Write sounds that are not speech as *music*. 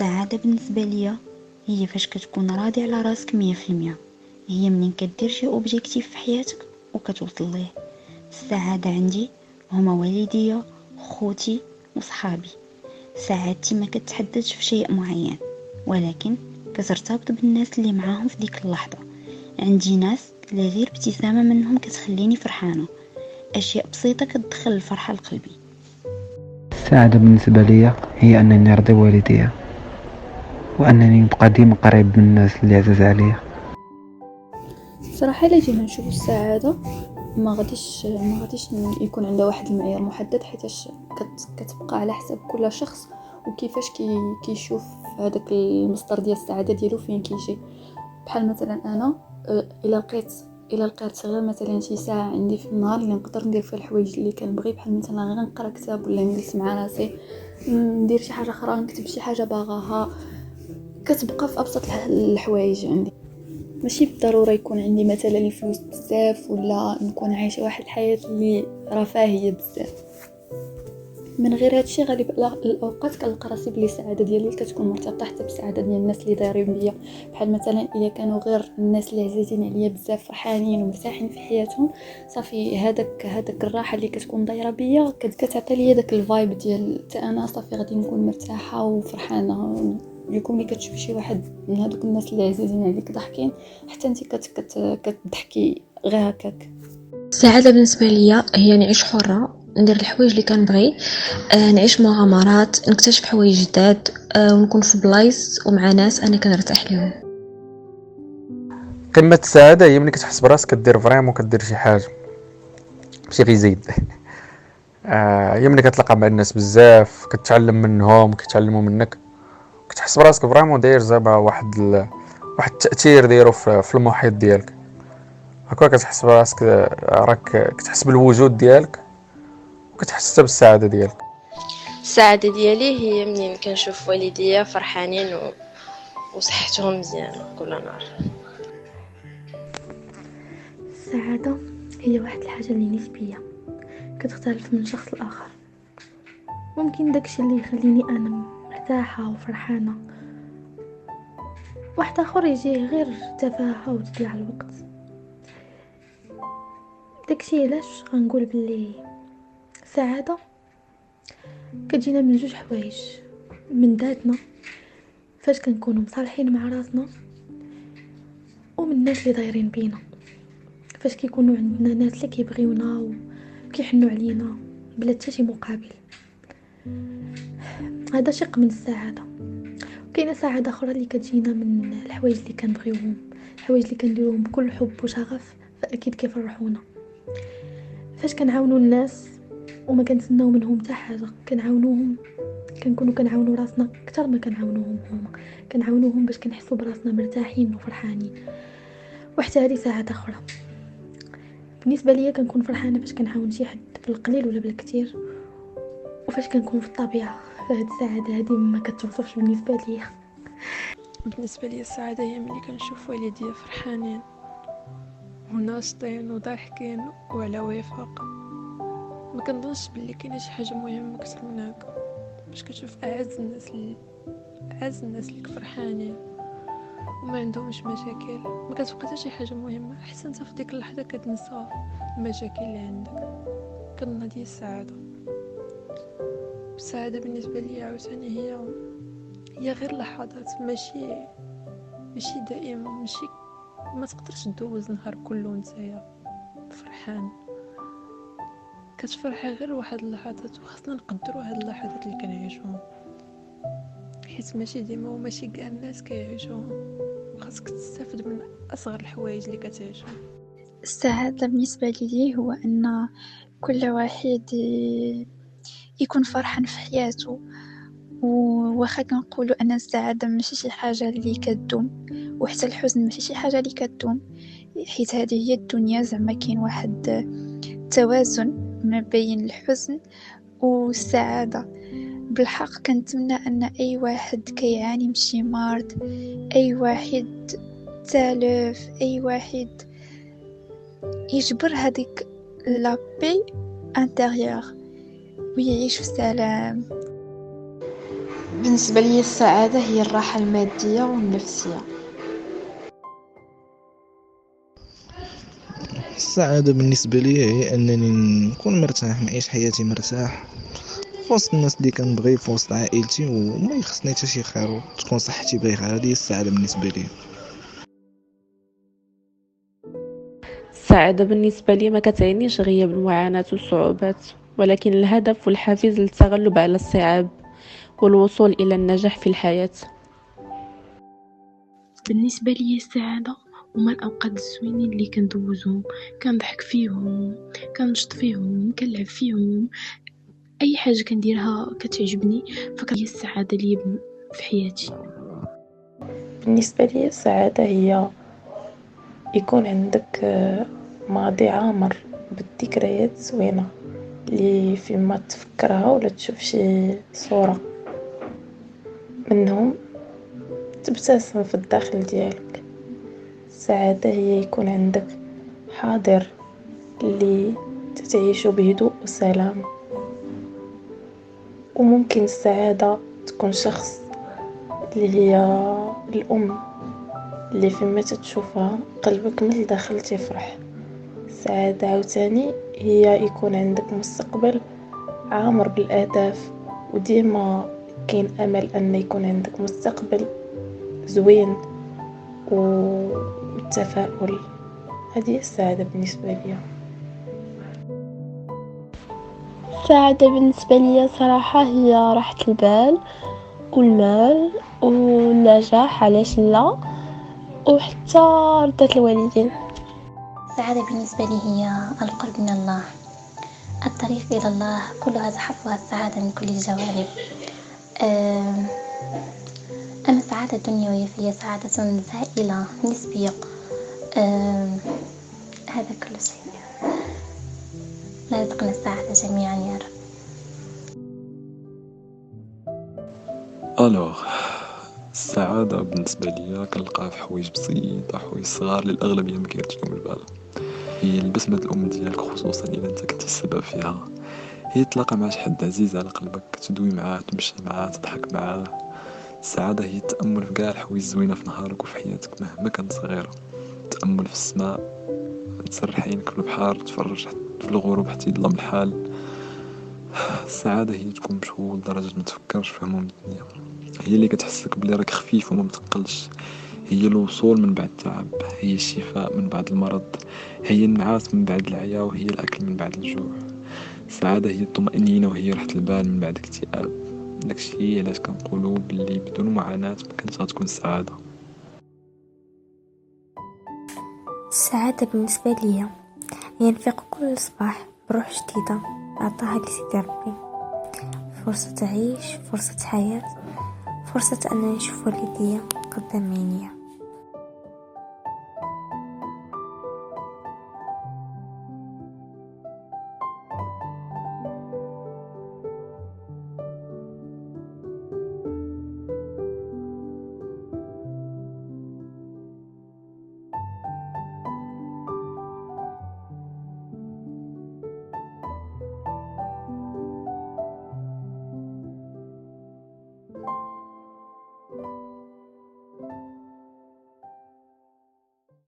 السعادة بالنسبة ليا. هي فاش كتكون راضي على راسك مية في المية. هي منين كدير شي اوبجيكتيف في حياتك وكتوصل ليه. السعادة عندي هما والديا خوتي وصحابي. سعادتي ما كتحددش في شيء معين ولكن كترتبط بالناس اللي معاهم في ديك اللحظة. عندي ناس اللي غير ابتسامة منهم كتخليني فرحانة. أشياء بسيطة كتدخل الفرحة لقلبي السعادة بالنسبة لي هي أنني نرضي والديا. نبقى ديما قريب من الناس اللي عزاز عليا. صراحة إلا جينا نشوفو السعادة ما غاديش ما غاديش يكون عندها واحد المعيار محدد حيتاش كت كتبقى على حسب كل شخص وكيفاش كي كيشوف هذاك المصدر ديال السعادة ديالو فين كيجي. بحال مثلا أنا آه، إلا لقيت إلا لقيت غير مثلا شي ساعة عندي في النهار اللي نقدر ندير فيها الحوايج اللي كنبغي بحال مثلا غير نقرأ كتاب ولا نجلس مع راسي ندير شي حاجة أخرى نكتب شي حاجة باغاها كتبقى في أبسط الحوايج عندي. ماشي بالضرورة يكون عندي مثلا الفلوس بزاف ولا نكون عايشة واحد الحياة اللي رفاهية بزاف. من غير هادشي غالب الأوقات كنلقى راسي بلي السعادة ديالي كتكون مرتبطة حتى بالسعاده ديال الناس اللي دايرين بيا. بحال مثلا إلا كانوا غير الناس اللي عزيزين عليا بزاف فرحانين ومرتاحين في حياتهم صافي هذاك هذاك الراحة اللي كتكون دايرة بيا كتعطي لي داك الفايب ديال أنا صافي غادي نكون مرتاحة وفرحانة. يكون ملي كتشوفي شي واحد من هذوك الناس اللي عزيزين عليك ضاحكين حتى انت كت كت كتضحكي غير هكاك. السعادة بالنسبة ليا هي نعيش حرة ندير الحوايج اللي كنبغي آه نعيش مغامرات نكتشف حوايج جداد آه ونكون في بلايص ومع ناس أنا كنرتاح لهم قمة السعادة هي ملي كتحس براسك كدير vraiment كدير شي حاجة ماشي غير زيد *laughs* آه هي ملي كتلاقى مع الناس بزاف كتعلم منهم كيتعلموا منك. كتحس براسك vraiment داير زعما واحد ال... واحد التأثير دايرو في المحيط ديالك. هكا كتحس براسك راك كتحس بالوجود ديالك وكتحس بالسعادة ديالك. السعادة ديالي هي منين كنشوف والديا فرحانين و... وصحتهم مزيانه كل نهار. السعادة هي واحد الحاجة اللي نسبية كتختلف من شخص لآخر. ممكن داكشي اللي يخليني أنا مرتاحه وفرحانة. واحد آخر يجي غير تفاهه وتضيع الوقت. داكشي علاش غنقول بلي السعادة كتجينا من جوج حوايج. من ذاتنا فاش كنكونوا مصالحين مع راسنا ومن الناس اللي دايرين بينا. فاش كيكونوا عندنا ناس اللي كيبغيونا وكيحنوا علينا بلا حتى شي مقابل. هذا شق من السعادة. وكاينه سعادة أخرى اللي كتجينا من الحوايج اللي كنبغيوهم الحوايج اللي كنديروهم بكل حب وشغف فأكيد كيفرحونا فاش كنعاونوا الناس وما كنتسناو منهم حتى حاجة كنعاونوهم كنكونوا كنعاونوا راسنا أكثر ما كنعاونوهم هما. كنعاونوهم باش كنحسوا براسنا مرتاحين وفرحانين. وحتى هذه ساعات أخرى. بالنسبة ليا كنكون فرحانة فاش كنعاون شي حد بالقليل ولا بالكثير. وفاش كنكون في الطبيعة فهاد السعاده هذه ما كتوصفش بالنسبة ليا. بالنسبة لي السعادة هي ملي كنشوف والديا فرحانين وناشطين وضاحكين وعلى وفاق. ما كنظنش بلي كاينة شي حاجة مهمة أكثر من هكا. باش كتشوف أعز الناس اللي أعز الناس اللي فرحانين وما عندهمش مشاكل. ما كتبقى حتى شي حاجة مهمة حتى انت في ديك اللحظة كتنسى المشاكل اللي عندك. كنظن هذه السعادة. السعاده بالنسبة لي عاوتاني هي هي غير لحظات ماشي ماشي دائما ماشي ما تقدرش دوز نهار كله نتايا فرحان. كتفرحي غير واحد اللحظات وخاصنا نقدروا هاد اللحظات اللي كنعيشوهم. حيت ماشي ديما وماشي كاع الناس كيعيشوهم. وخاصك تستافد من أصغر الحوايج اللي كتعيشهم. السعادة بالنسبة لي هو أن كل واحد يكون فرحان في حياته. وواخا كنقولوا أن السعاده ماشي شي حاجة اللي كدوم وحتى الحزن ماشي شي حاجة اللي كدوم حيت هذه هي الدنيا. زعما كاين واحد توازن ما بين الحزن والسعادة. بالحق كنتمنى أن أي واحد كيعاني من شي مرض أي واحد تالف أي واحد يجبر هذيك لابي انتيريور ويعيش في سلام بالنسبة لي السعادة هي الراحة المادية والنفسية. السعادة بالنسبة لي هي أنني نكون مرتاح نعيش حياتي مرتاح. وسط الناس اللي كنبغي في وسط عائلتي وما يخصني حتى شي خير تكون صحتي بايخة. هذه هي السعادة بالنسبة لي. السعادة بالنسبة لي ما كتعنيش غياب المعاناة والصعوبات. ولكن الهدف والحافز للتغلب على الصعاب والوصول إلى النجاح في الحياة. بالنسبة لي السعادة هما الأوقات الزوينين اللي كندوزهم كنضحك فيهم كنشط فيهم كنلعب فيهم. أي حاجة كنديرها كتعجبني فهي السعادة لي في حياتي. بالنسبة لي السعادة هي يكون عندك ماضي عامر بالذكريات زوينة. اللي فيما تفكرها ولا تشوف شي صورة منهم تبتسم في الداخل ديالك. السعادة هي يكون عندك حاضر اللي تعيشه بهدوء وسلام. وممكن السعادة تكون شخص اللي هي الأم اللي فيما تتشوفها قلبك من الداخل تفرح. السعادة عاوتاني هي يكون عندك مستقبل عامر بالأهداف وديما كاين أمل أن يكون عندك مستقبل زوين والتفاؤل. هذه السعادة بالنسبة لي السعادة بالنسبة لي صراحة هي راحة البال والمال والنجاح علاش لا؟ وحتى رضا الوالدين. السعادة بالنسبة لي هي القرب من الله. الطريق إلى الله كلها تحفها السعادة من كل الجوانب. أما السعادة الدنيوية فهي سعادة زائلة نسبية. هذا كل شيء. لا يرزقنا السعادة جميعا يا رب. الوغ السعادة بالنسبة ليا كنلقاها في حوايج بسيطة حوايج صغار للأغلبية مكيردش لهم البال. هي البسمة الأم ديالك خصوصا إلا نتا كنتي السبب فيها. هي تلاقى مع شي حد عزيز على قلبك تدوي معاه تمشي معاه تضحك معاه. السعادة هي التأمل في قاع الحوايج الزوينة في نهارك وفي حياتك مهما كانت صغيرة. التأمل في السماء تسرح عينك في البحر تفرج في الغروب حتى يظلم الحال. السعادة هي تكون مشغول لدرجة ما تفكرش في هموم الدنيا هي اللي كتحسك بلي راك خفيف وما متقلش. هي الوصول من بعد التعب هي الشفاء من بعد المرض هي النعاس من بعد العيا وهي الأكل من بعد الجوع. السعادة هي الطمأنينة وهي راحة البال من بعد اكتئاب داكشي علاش كنقولو بلي بدون معاناة مكانش غتكون السعادة. السعادة بالنسبة ليا هي نفيق كل صباح بروح جديدة عطاها لسيدي ربي. فرصة تعيش فرصة حياة. فرصة أنني نشوف والديا قدام عينيا